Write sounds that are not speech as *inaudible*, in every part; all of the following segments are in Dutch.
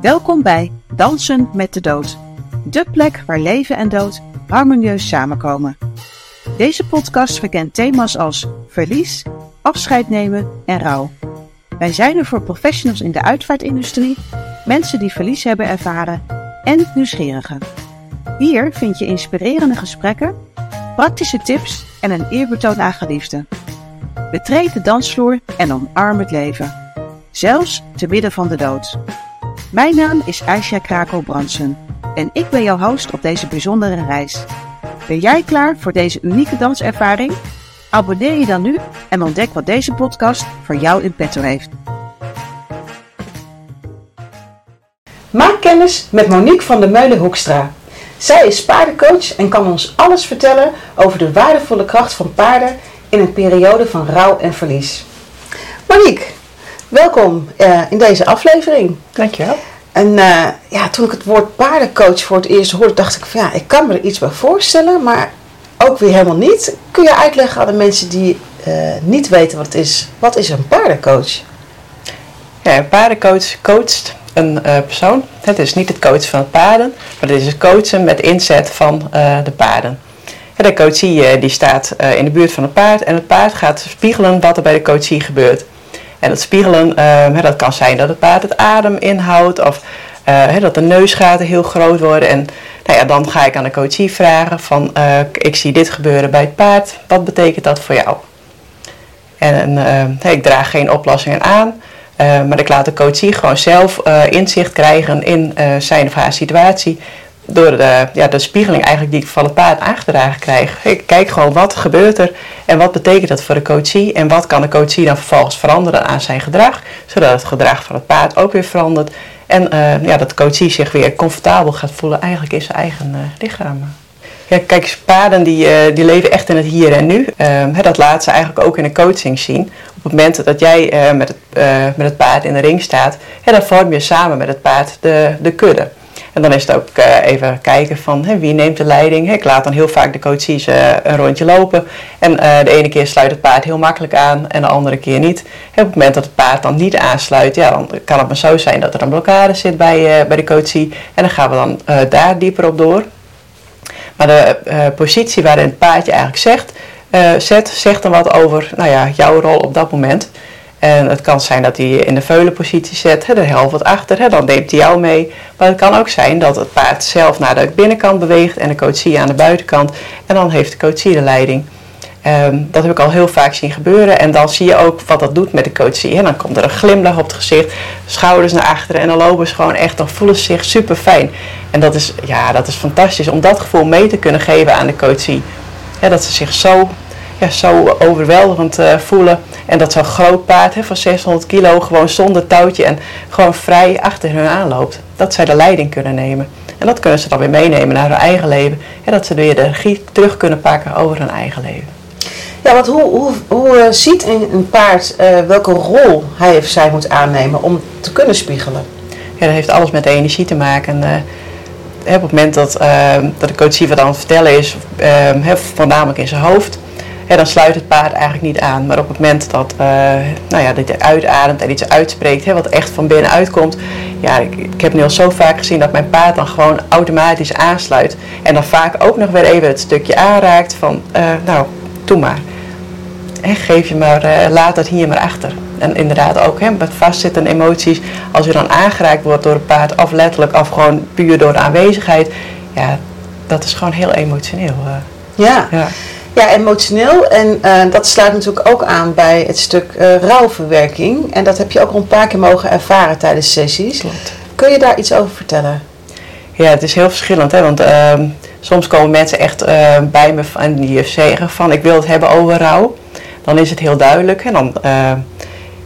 Welkom bij Dansen met de Dood, de plek waar leven en dood harmonieus samenkomen. Deze podcast verkent thema's als verlies, afscheid nemen en rouw. Wij zijn er voor professionals in de uitvaartindustrie, mensen die verlies hebben ervaren en nieuwsgierigen. Hier vind je inspirerende gesprekken, praktische tips en een eerbetoon aan geliefden. Betreed de dansvloer en omarm het leven. Zelfs te midden van de dood. Mijn naam is Aisha Krakel-Bransen en ik ben jouw host op deze bijzondere reis. Ben jij klaar voor deze unieke danservaring? Abonneer je dan nu en ontdek wat deze podcast voor jou in petto heeft. Maak kennis met Monique van der Meulen Hoekstra. Zij is paardencoach en kan ons alles vertellen over de waardevolle kracht van paarden in een periode van rouw en verlies. Monique, welkom uh, in deze aflevering. Dankjewel. En uh, ja, toen ik het woord paardencoach voor het eerst hoorde, dacht ik van ja, ik kan me er iets bij voorstellen, maar ook weer helemaal niet. Kun je uitleggen aan de mensen die uh, niet weten wat het is, wat is een paardencoach? Ja, een paardencoach coacht een persoon. Het is niet het coachen van het paarden, maar het is het coachen met inzet van de paarden. De coachie die staat in de buurt van het paard en het paard gaat spiegelen wat er bij de coachie gebeurt. En het spiegelen, uh, dat kan zijn dat het paard het adem inhoudt of uh, dat de neusgaten heel groot worden. En nou ja, dan ga ik aan de coachie vragen van uh, ik zie dit gebeuren bij het paard, wat betekent dat voor jou? En hey, ik draag geen oplossingen aan, maar ik laat de coachie gewoon zelf inzicht krijgen in zijn of haar situatie door de, ja, de spiegeling eigenlijk die ik van het paard aangedragen krijg. Ik kijk gewoon wat gebeurt er en wat betekent dat voor de coachie en wat kan de coachie dan vervolgens veranderen aan zijn gedrag, zodat het gedrag van het paard ook weer verandert en uh, ja, dat de coachie zich weer comfortabel gaat voelen eigenlijk in zijn eigen uh, lichaam. Ja, kijk, paarden die, uh, die leven echt in het hier en nu. Ehm, dat laat ze eigenlijk ook in de coaching zien. Op het moment dat jij met, het, met het paard in de ring staat, dan vorm je samen met het paard de, de kudde. En dan is het ook uh, even kijken van wie neemt de leiding. Ik laat dan heel vaak de coaches uh, een rondje lopen. En uh, de ene keer sluit het paard heel makkelijk aan en de andere keer niet. Op het moment dat het paard dan niet aansluit, ja, dan kan het maar zo zijn dat er een blokkade zit bij, bij de coachie. En dan gaan we dan daar dieper op door. Maar de positie waarin het paardje eigenlijk zegt, zet, zegt dan wat over nou ja, jouw rol op dat moment. En het kan zijn dat hij in de veulenpositie zet, hè, de helft wat achter, hè, dan neemt hij jou mee. Maar het kan ook zijn dat het paard zelf naar de binnenkant beweegt en de coachie aan de buitenkant. En dan heeft de coachie de leiding. Um, dat heb ik al heel vaak zien gebeuren. En dan zie je ook wat dat doet met de coachie. En dan komt er een glimlach op het gezicht, schouders naar achteren en dan lopen ze gewoon echt, dan voelen ze zich super fijn. En dat is, ja, dat is fantastisch om dat gevoel mee te kunnen geven aan de coachie. Ja, dat ze zich zo ja, zo overweldigend uh, voelen. En dat zo'n groot paard hè, van 600 kilo gewoon zonder touwtje en gewoon vrij achter hun aanloopt. Dat zij de leiding kunnen nemen. En dat kunnen ze dan weer meenemen naar hun eigen leven. En dat ze weer de regie terug kunnen pakken over hun eigen leven. Ja, want hoe, hoe, hoe uh, ziet een paard uh, welke rol hij of zij moet aannemen om te kunnen spiegelen? Ja, dat heeft alles met de energie te maken. op het moment dat, dat de coach wat aan het vertellen is, voornamelijk in zijn hoofd, ja, dan sluit het paard eigenlijk niet aan. Maar op het moment dat, uh, nou ja, dat je uitademt en iets uitspreekt, hè, wat echt van binnenuit komt. Ja, ik, ik, heb nu al zo vaak gezien dat mijn paard dan gewoon automatisch aansluit. En dan vaak ook nog weer even het stukje aanraakt van, uh, nou, doe maar. En geef je maar, uh, laat het hier maar achter. En inderdaad ook hè, met vastzittende emoties, als je dan aangeraakt wordt door het paard, of letterlijk of gewoon puur door de aanwezigheid. Ja, dat is gewoon heel emotioneel. ja. ja. Ja, emotioneel. En uh, dat sluit natuurlijk ook aan bij het stuk uh, rouwverwerking. En dat heb je ook al een paar keer mogen ervaren tijdens sessies. Klopt. Kun je daar iets over vertellen? Ja, het is heel verschillend. Hè? Want uh, soms komen mensen echt bij me en die zeggen van ik wil het hebben over rouw. Dan is het heel duidelijk. En dan,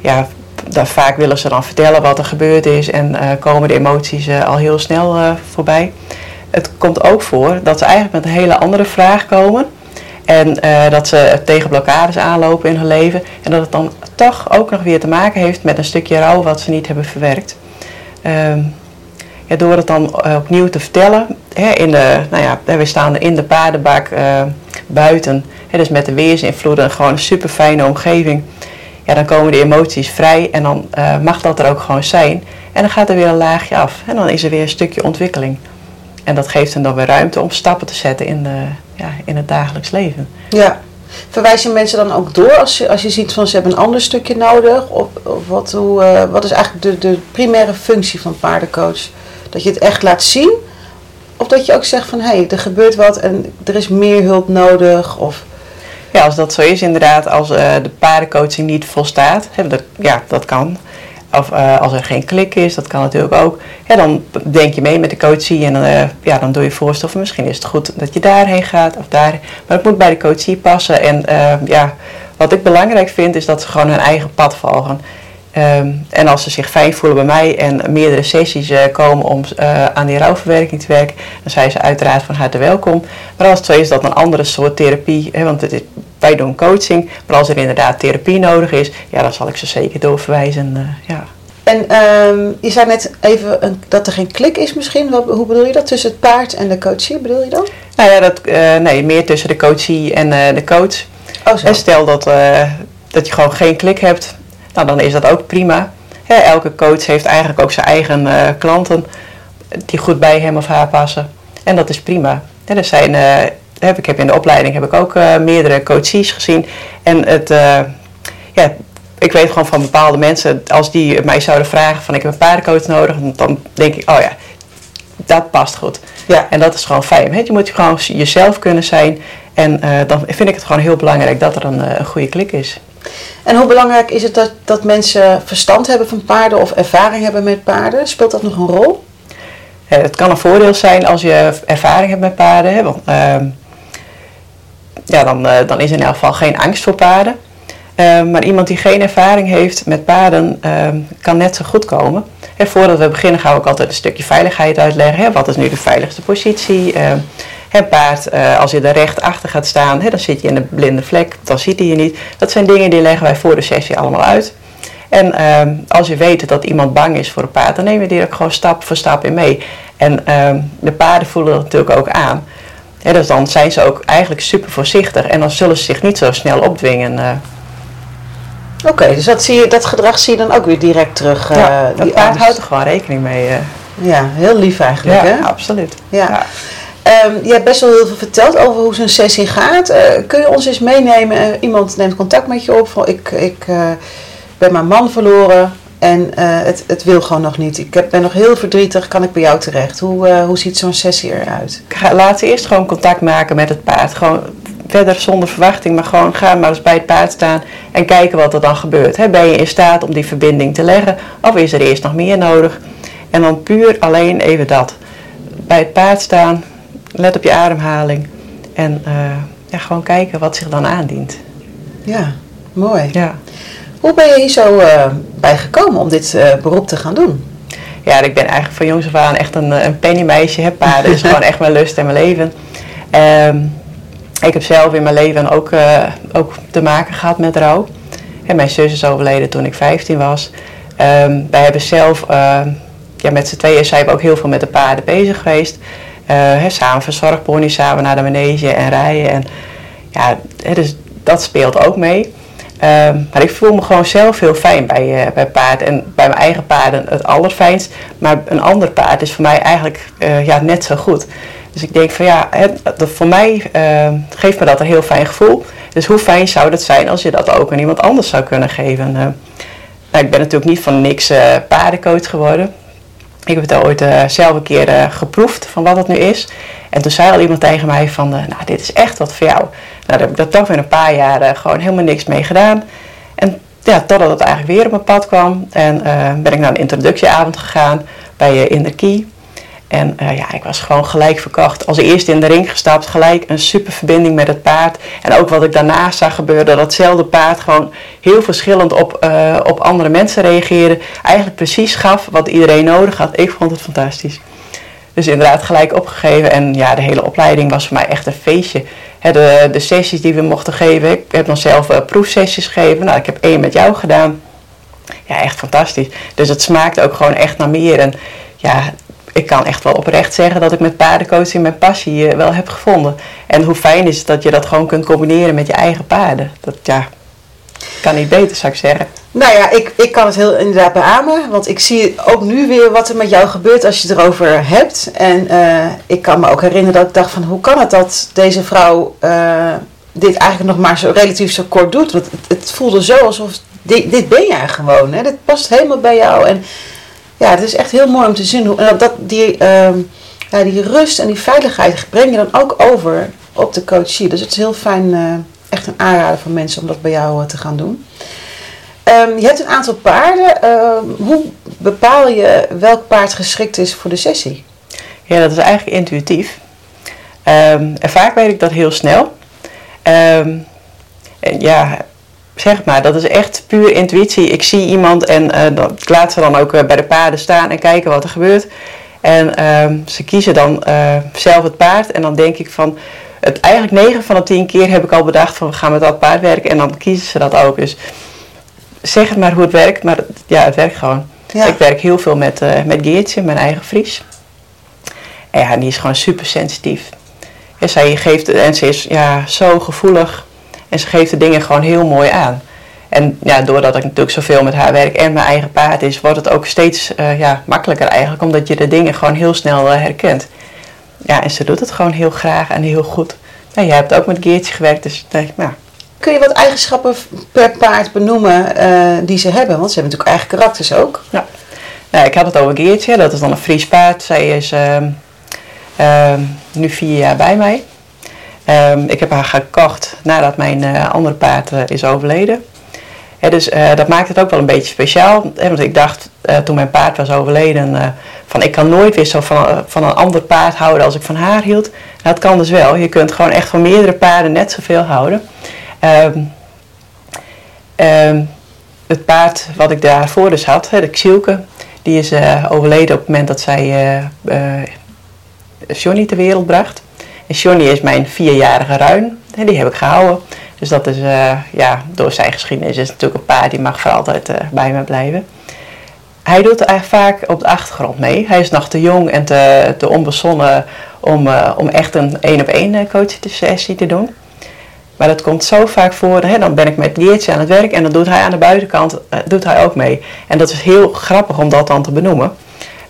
ja, dan vaak willen ze dan vertellen wat er gebeurd is. En komen de emoties al heel snel voorbij. Het komt ook voor dat ze eigenlijk met een hele andere vraag komen en uh, dat ze tegen blokkades aanlopen in hun leven. En dat het dan toch ook nog weer te maken heeft met een stukje rouw wat ze niet hebben verwerkt. Uh, ja, door het dan uh, opnieuw te vertellen. Hè, in de, nou ja, we staan in de paardenbak uh, buiten. Hè, dus met de weersinvloeden gewoon een super fijne omgeving. ja, dan komen de emoties vrij en dan eh, mag dat er ook gewoon zijn. En dan gaat er weer een laagje af en dan is er weer een stukje ontwikkeling. En dat geeft hem dan weer ruimte om stappen te zetten in, de, ja, in het dagelijks leven. Ja. Verwijs je mensen dan ook door als je, als je ziet van ze hebben een ander stukje nodig? Of, of wat, hoe, uh, wat is eigenlijk de, de primaire functie van paardencoach? Dat je het echt laat zien? Of dat je ook zegt van hé, hey, er gebeurt wat en er is meer hulp nodig? Of... Ja, als dat zo is inderdaad, als uh, de paardencoaching niet volstaat, hè, dat, ja, dat kan. Of uh, als er geen klik is, dat kan natuurlijk ook. Ja, dan denk je mee met de coachie en dan, uh, ja, dan doe je voorstel van misschien is het goed dat je daarheen gaat of daar. Maar het moet bij de coachie passen. En uh, ja, wat ik belangrijk vind is dat ze gewoon hun eigen pad volgen. Um, en als ze zich fijn voelen bij mij en meerdere sessies komen om aan die rouwverwerking te werken, dan zijn ze uiteraard van harte welkom. Maar als het zo is dat een andere soort therapie, hè, want het is, wij doen coaching, maar als er inderdaad therapie nodig is, ja, dan zal ik ze zeker doorverwijzen. Uh, ja. En um, je zei net even een, dat er geen klik is misschien. Wat, hoe bedoel je dat? Tussen het paard en de coachie, bedoel je dat? Nou ja, dat, nee, meer tussen de coachie en de coach. Oh, zo. En stel dat, dat je gewoon geen klik hebt, nou, dan is dat ook prima. Elke coach heeft eigenlijk ook zijn eigen klanten die goed bij hem of haar passen. En dat is prima. Er zijn heb, ik heb in de opleiding heb ik ook uh, meerdere coaches gezien. En het, ja, ik weet gewoon van bepaalde mensen, als die mij zouden vragen van ik heb een paardencoach nodig, dan denk ik, oh ja, dat past goed. Ja. En dat is gewoon fijn. He? Je moet gewoon jezelf kunnen zijn. En dan vind ik het gewoon heel belangrijk dat er een, een goede klik is. En hoe belangrijk is het dat, dat mensen verstand hebben van paarden of ervaring hebben met paarden? Speelt dat nog een rol? het kan een voordeel zijn als je ervaring hebt met paarden. Hè? Want, ehm, ja, dan, uh, dan is er in elk geval geen angst voor paarden. Uh, maar iemand die geen ervaring heeft met paarden uh, kan net zo goed komen. En voordat we beginnen gaan we ook altijd een stukje veiligheid uitleggen. Hè. Wat is nu de veiligste positie? Het paard, uh, als je er recht achter gaat staan, hè, dan zit je in een blinde vlek, dan ziet hij je niet. Dat zijn dingen die leggen wij voor de sessie allemaal uit. En ehm, als je weet dat iemand bang is voor een paard, dan neem je die ook gewoon stap voor stap in mee. En ehm, de paarden voelen dat natuurlijk ook aan. Ja, dus dan zijn ze ook eigenlijk super voorzichtig en dan zullen ze zich niet zo snel opdwingen. Uh. Oké, okay, dus dat, zie je, dat gedrag zie je dan ook weer direct terug. Uh, ja, dat die paard houdt er gewoon rekening mee. Ja, heel lief eigenlijk. Ja, hè? absoluut. Ja. ja. Um, je hebt best wel heel veel verteld over hoe zo'n sessie gaat. kun je ons eens meenemen? iemand neemt contact met je op. Van, ik ik ben mijn man verloren. En het, het wil gewoon nog niet. Ik heb, ben nog heel verdrietig. Kan ik bij jou terecht? Hoe, hoe ziet zo'n sessie eruit? Laat ze eerst gewoon contact maken met het paard. Gewoon verder zonder verwachting. Maar gewoon ga maar eens bij het paard staan. En kijken wat er dan gebeurt. Ben je in staat om die verbinding te leggen? Of is er eerst nog meer nodig? En dan puur alleen even dat. Bij het paard staan. Let op je ademhaling. En uh, ja, gewoon kijken wat zich dan aandient. Ja, mooi. Ja. Hoe ben je hier zo uh, bij gekomen om dit uh, beroep te gaan doen? Ja, ik ben eigenlijk van jongs af aan echt een, een pennymeisje. Hè. Paarden is *laughs* gewoon echt mijn lust en mijn leven. Um, ik heb zelf in mijn leven ook, ook te maken gehad met rouw. En mijn zus is overleden toen ik 15 was. Um, wij hebben zelf, ja, met z'n tweeën zijn we ook heel veel met de paarden bezig geweest. Hè, samen verzorgpony, samen naar de manege en rijden. En, ja, dus dat speelt ook mee. Um, maar ik voel me gewoon zelf heel fijn bij, uh, bij paard. En bij mijn eigen paarden het allerfijnst. Maar een ander paard is voor mij eigenlijk ja, net zo goed. Dus ik denk van ja, voor mij geeft me dat een heel fijn gevoel. Dus hoe fijn zou het zijn als je dat ook aan iemand anders zou kunnen geven. Nou, ik ben natuurlijk niet van niks paardencoach geworden. Ik heb het ooit zelf een keer geproefd van wat het nu is. En toen zei al iemand tegen mij van, nou dit is echt wat voor jou. Nou, daar heb ik toch in een paar jaar uh, gewoon helemaal niks mee gedaan. En ja, totdat het eigenlijk weer op mijn pad kwam. En uh, ben ik naar een introductieavond gegaan bij uh, En ja, ik was gewoon gelijk verkocht. Als eerste in de ring gestapt, gelijk een super verbinding met het paard. En ook wat ik daarna zag gebeuren, datzelfde paard gewoon heel verschillend op, op andere mensen reageerde. Eigenlijk precies gaf wat iedereen nodig had. Ik vond het fantastisch. Dus inderdaad gelijk opgegeven. En ja, de hele opleiding was voor mij echt een feestje de, de sessies die we mochten geven. Ik heb dan zelf uh, proefsessies gegeven. Nou, ik heb één met jou gedaan. Ja, echt fantastisch. Dus het smaakt ook gewoon echt naar meer. En ja, ik kan echt wel oprecht zeggen dat ik met paardencoaching mijn passie uh, wel heb gevonden. En hoe fijn is het dat je dat gewoon kunt combineren met je eigen paarden. Dat, ja, Kan niet beter, zou ik zeggen. Nou ja, ik, ik kan het heel inderdaad beamen. Want ik zie ook nu weer wat er met jou gebeurt als je het erover hebt. En uh, ik kan me ook herinneren dat ik dacht van hoe kan het dat deze vrouw uh, dit eigenlijk nog maar zo relatief zo kort doet. Want het, het voelde zo alsof dit, dit ben jij gewoon. Hè? Dit past helemaal bij jou. En ja, het is echt heel mooi om te zien hoe dat, dat die, uh, ja, die rust en die veiligheid breng je dan ook over op de coachie. Dus het is heel fijn, uh, echt een aanrader voor mensen om dat bij jou te gaan doen. Um, je hebt een aantal paarden. Uh, hoe bepaal je welk paard geschikt is voor de sessie? Ja, dat is eigenlijk intuïtief. En vaak weet ik dat heel snel. En ja, zeg maar, dat is echt puur intuïtie. Ik zie iemand en uh, dat, ik laat ze dan ook uh, bij de paarden staan en kijken wat er gebeurt. En ze kiezen dan uh, zelf het paard en dan denk ik van... Het, eigenlijk 9 van de 10 keer heb ik al bedacht van we gaan met dat paard werken en dan kiezen ze dat ook. Dus zeg het maar hoe het werkt, maar ja, het werkt gewoon. Ja. Ik werk heel veel met, met Geertje, mijn eigen Fries. En ja, die is gewoon super sensitief. En zij geeft, en ze is ja, zo gevoelig. En ze geeft de dingen gewoon heel mooi aan. En ja, doordat ik natuurlijk zoveel met haar werk en mijn eigen paard is, wordt het ook steeds uh, ja, makkelijker eigenlijk. Omdat je de dingen gewoon heel snel uh, herkent. Ja, en ze doet het gewoon heel graag en heel goed. Nou, jij hebt ook met Geertje gewerkt, dus ik, nou, Kun je wat eigenschappen per paard benoemen uh, die ze hebben? Want ze hebben natuurlijk eigen karakters ook. Ja. Nou, ik had het over Geertje, dat is dan een Fries paard. Zij is uh, uh, nu vier jaar bij mij. Ehm, ik heb haar gekocht nadat mijn uh, andere paard is overleden. dus dat maakt het ook wel een beetje speciaal. want ik dacht toen mijn paard was overleden, van ik kan nooit weer zo van, van een ander paard houden als ik van haar hield. Nou, dat kan dus wel. Je kunt gewoon echt van meerdere paarden net zoveel houden. Um, um, het paard wat ik daarvoor dus had, de Xielke, die is overleden op het moment dat zij Johnny ter wereld bracht. En Johnny is mijn vierjarige ruin, en die heb ik gehouden. Dus dat is, ja, door zijn geschiedenis is natuurlijk een paard die mag voor altijd bij me blijven. Hij doet eigenlijk vaak op de achtergrond mee. Hij is nog te jong en te, te onbezonnen om, om echt een één-op-één coaching te doen. Maar dat komt zo vaak voor. Hè, dan ben ik met Geertje aan het werk en dan doet hij aan de buitenkant doet hij ook mee. En dat is heel grappig om dat dan te benoemen.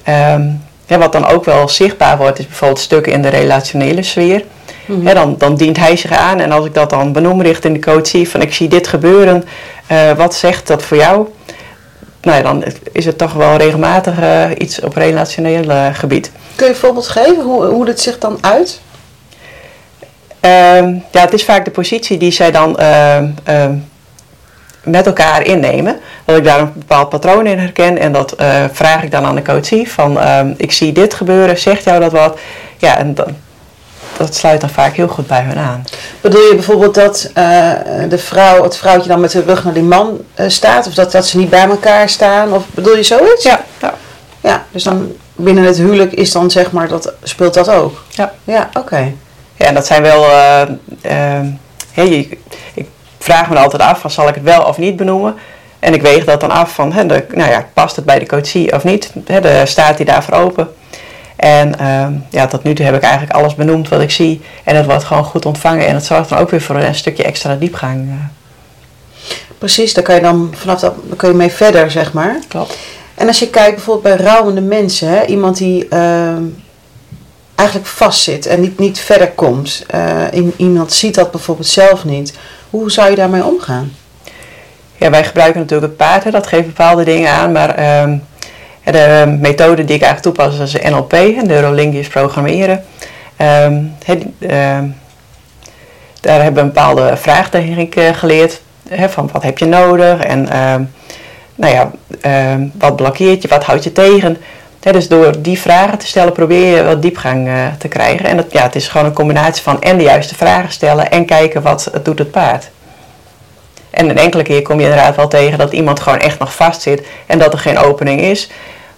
Um, wat dan ook wel zichtbaar wordt, is bijvoorbeeld stukken in de relationele sfeer. Mm -hmm. dan, dan dient hij zich aan en als ik dat dan benoem richt in de coachie, van ik zie dit gebeuren, uh, wat zegt dat voor jou? Nou ja, dan is het toch wel regelmatig uh, iets op relationeel gebied. Kun je een voorbeeld geven hoe, hoe dit zich dan uit? Um, ja, het is vaak de positie die zij dan uh, met elkaar innemen. Dat ik daar een bepaald patroon in herken en dat uh, vraag ik dan aan de coachie van ehm, ik zie dit gebeuren, zegt jou dat wat? Ja, en dan, dat sluit dan vaak heel goed bij hun aan. Bedoel je bijvoorbeeld dat uh, de vrouw, het vrouwtje dan met de rug naar die man uh, staat? Of dat, dat ze niet bij elkaar staan? Of bedoel je zoiets? Ja. Ja, ja dus dan binnen het huwelijk is dan zeg maar, dat, speelt dat ook? Ja. Ja, oké. Okay. Ja, en dat zijn wel. Hey, ik vraag me altijd af van zal ik het wel of niet benoemen. En ik weeg dat dan af van, hè, de, nou ja, past het bij de coachie of niet? Hè, de, staat die daarvoor open? En uh, ja, tot nu toe heb ik eigenlijk alles benoemd wat ik zie. En het wordt gewoon goed ontvangen. En het zorgt dan ook weer voor een stukje extra diepgang. Precies, daar kan je dan vanaf dat daar kun je mee verder, zeg maar. Klopt. En als je kijkt bijvoorbeeld bij rouwende mensen, hè, iemand die eigenlijk vastzit en niet, niet verder komt. Uh, iemand ziet dat bijvoorbeeld zelf niet. Hoe zou je daarmee omgaan? Ja, wij gebruiken natuurlijk het paard, hè, dat geeft bepaalde dingen aan, maar um, de methode die ik eigenlijk toepas is NLP, neurolinguisch programmeren. He, um, daar hebben we een bepaalde vraagtechniek uh, geleerd, hè, van wat heb je nodig en nou ja, wat blokkeert je, wat houdt je tegen. Dus door die vragen te stellen probeer je wat diepgang uh, te krijgen. En dat, ja, het is gewoon een combinatie van en de juiste vragen stellen en kijken wat het doet het paard. En een enkele keer kom je inderdaad wel tegen dat iemand gewoon echt nog vast zit en dat er geen opening is.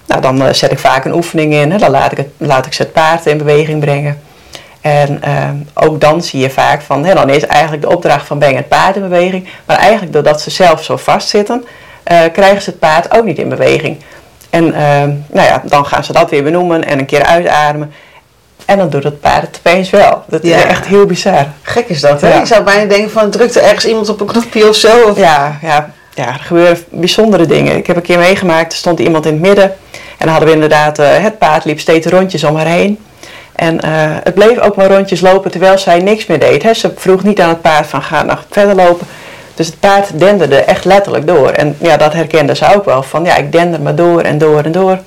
Nou, dan uh, zet ik vaak een oefening in. Hè. Dan laat ik, het, laat ik ze het paard in beweging brengen. En uh, ook dan zie je vaak van, hè, dan is eigenlijk de opdracht van breng het paard in beweging. Maar eigenlijk doordat ze zelf zo vastzitten, krijgen ze het paard ook niet in beweging. En uh, nou ja, dan gaan ze dat weer benoemen en een keer uitademen. En dan doet het paard het opeens wel. Dat is Ja. echt heel bizar. Gek is dat, hè? Ja. Ik zou bijna denken van, drukt er ergens iemand op een knopje of zo? Of... Ja, ja, ja, er gebeuren bijzondere dingen. Ik heb een keer meegemaakt, er stond iemand in het midden. En dan hadden we inderdaad, eh, het paard liep steeds rondjes om haar heen. En eh, het bleef ook maar rondjes lopen terwijl zij niks meer deed. Hè. Ze vroeg niet aan het paard van ga nog verder lopen. Dus het paard denderde echt letterlijk door. En ja, dat herkende ze ook wel. Van ja, ik dender maar door en door en door.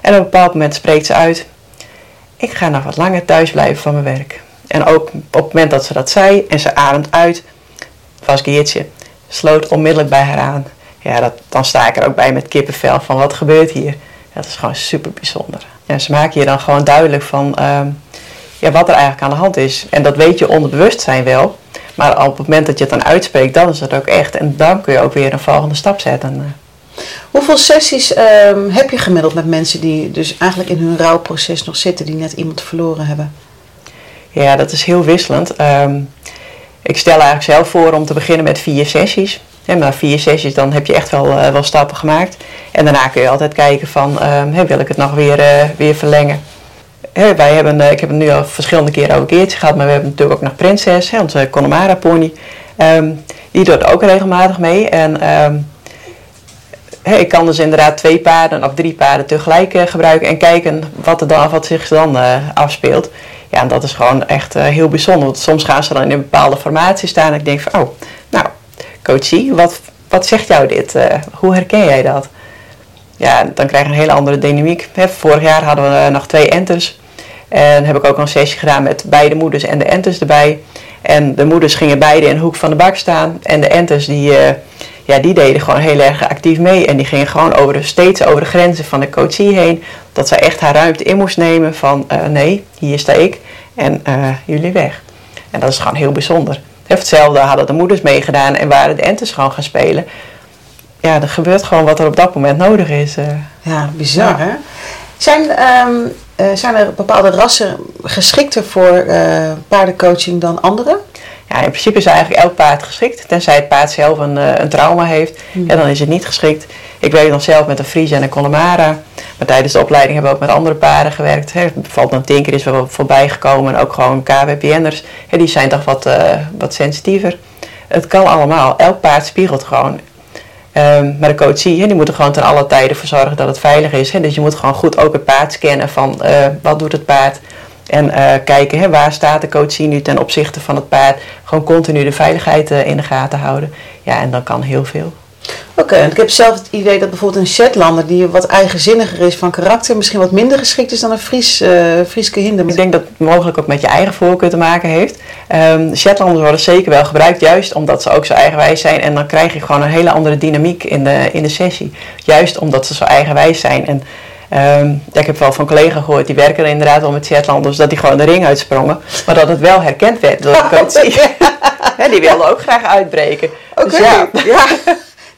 En op een bepaald moment spreekt ze uit. Ik ga nog wat langer thuis blijven van mijn werk. En ook op het moment dat ze dat zei en ze ademt uit, was Geertje, sloot onmiddellijk bij haar aan. Ja, dat, dan sta ik er ook bij met kippenvel van wat gebeurt hier. Dat is gewoon super bijzonder. Ja, ze maken je dan gewoon duidelijk van ehm, ja, wat er eigenlijk aan de hand is. En dat weet je onder bewustzijn wel. Maar op het moment dat je het dan uitspreekt, dan is het ook echt. En dan kun je ook weer een volgende stap zetten. Hoeveel sessies ehm, heb je gemiddeld met mensen die dus eigenlijk in hun rouwproces nog zitten, die net iemand verloren hebben? Ja, dat is heel wisselend. Ehm, ik stel eigenlijk zelf voor om te beginnen met vier sessies. En na vier sessies dan heb je echt wel, eh, wel stappen gemaakt. En daarna kun je altijd kijken van, ehm, wil ik het nog weer, eh, weer verlengen? Wij hebben, eh, ik heb het nu al verschillende keren een keertje gehad, maar we hebben natuurlijk ook nog Prinses, hè, onze Connemara pony. Ehm, die doet ook regelmatig mee. En ehm, hè, ik kan dus inderdaad twee paarden of drie paarden tegelijk eh, gebruiken en kijken wat, er dan, wat zich dan eh, afspeelt. Ja, en dat is gewoon echt heel bijzonder. Want soms gaan ze dan in een bepaalde formatie staan en ik denk van, oh, nou, coachie, wat, wat zegt jou dit? Hoe herken jij dat? Ja, dan krijg je een hele andere dynamiek. Vorig jaar hadden we nog twee enters. En heb ik ook een sessie gedaan met beide moeders en de enters erbij. En de moeders gingen beide in de hoek van de bak staan. En de enters die, eh, ja, die deden gewoon heel erg actief mee. En die gingen gewoon over de, steeds over de grenzen van de coachie heen. Dat zij echt haar ruimte in moest nemen van eh, nee, hier sta ik en eh, jullie weg. En dat is gewoon heel bijzonder. Hetzelfde hadden de moeders meegedaan en waren de enters gewoon gaan spelen. Ja, er gebeurt gewoon wat er op dat moment nodig is. Ja, bizar Ja. hè? Zijn, ehm, eh, zijn er bepaalde rassen geschikter voor eh, paardencoaching dan andere? Ja, in principe is eigenlijk elk paard geschikt, tenzij het paard zelf een, eh, een trauma heeft. En dan is het niet geschikt. Ik werk dan zelf met een Fries en een Connemara. Maar tijdens de opleiding hebben we ook met andere paarden gewerkt. Hè. Bijvoorbeeld een Tinker is wel voorbij gekomen. En ook gewoon KWPN'ers. Die zijn toch wat, wat sensitiever. Het kan allemaal. Elk paard spiegelt gewoon. Ehm, maar de coachie, hè, die moet er gewoon ten alle tijden voor zorgen dat het veilig is. Dus je moet gewoon goed ook het paard scannen van eh, wat doet het paard. En eh, kijken waar staat de coachie nu ten opzichte van het paard. Gewoon continu de veiligheid eh, in de gaten houden. Ja, en dan kan heel veel. Oké, ik heb zelf het idee dat bijvoorbeeld een Shetlander die wat eigenzinniger is van karakter, misschien wat minder geschikt is dan een Fries, eh Frieske hinder. Ik denk dat het mogelijk ook met je eigen voorkeur te maken heeft. Ehm Shetlanders worden zeker wel gebruikt, juist omdat ze ook zo eigenwijs zijn. En dan krijg je gewoon een hele andere dynamiek in de, in de sessie. Juist omdat ze zo eigenwijs zijn. En ehm, ja, ik heb wel van collega's gehoord, die werken er inderdaad wel met Shetlanders, dat die gewoon de ring uitsprongen. Maar dat het wel herkend werd door de. *laughs* *laughs* Hè, die wilden ook graag uitbreken. Oké, Dus ja, ja.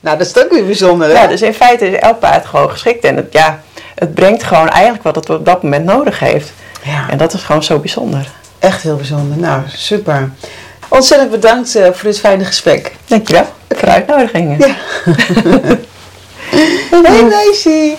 Nou, dat is ook weer bijzonder. Hè? ja, dus in feite is elk paard gewoon geschikt. En het, ja, het brengt gewoon eigenlijk wat het op dat moment nodig heeft. Ja, En dat is gewoon zo bijzonder. echt heel bijzonder. Nou, super. Ontzettend bedankt eh, voor dit fijne gesprek. Dankjewel voor de uitnodiging. Ja. *laughs* Hey meisje.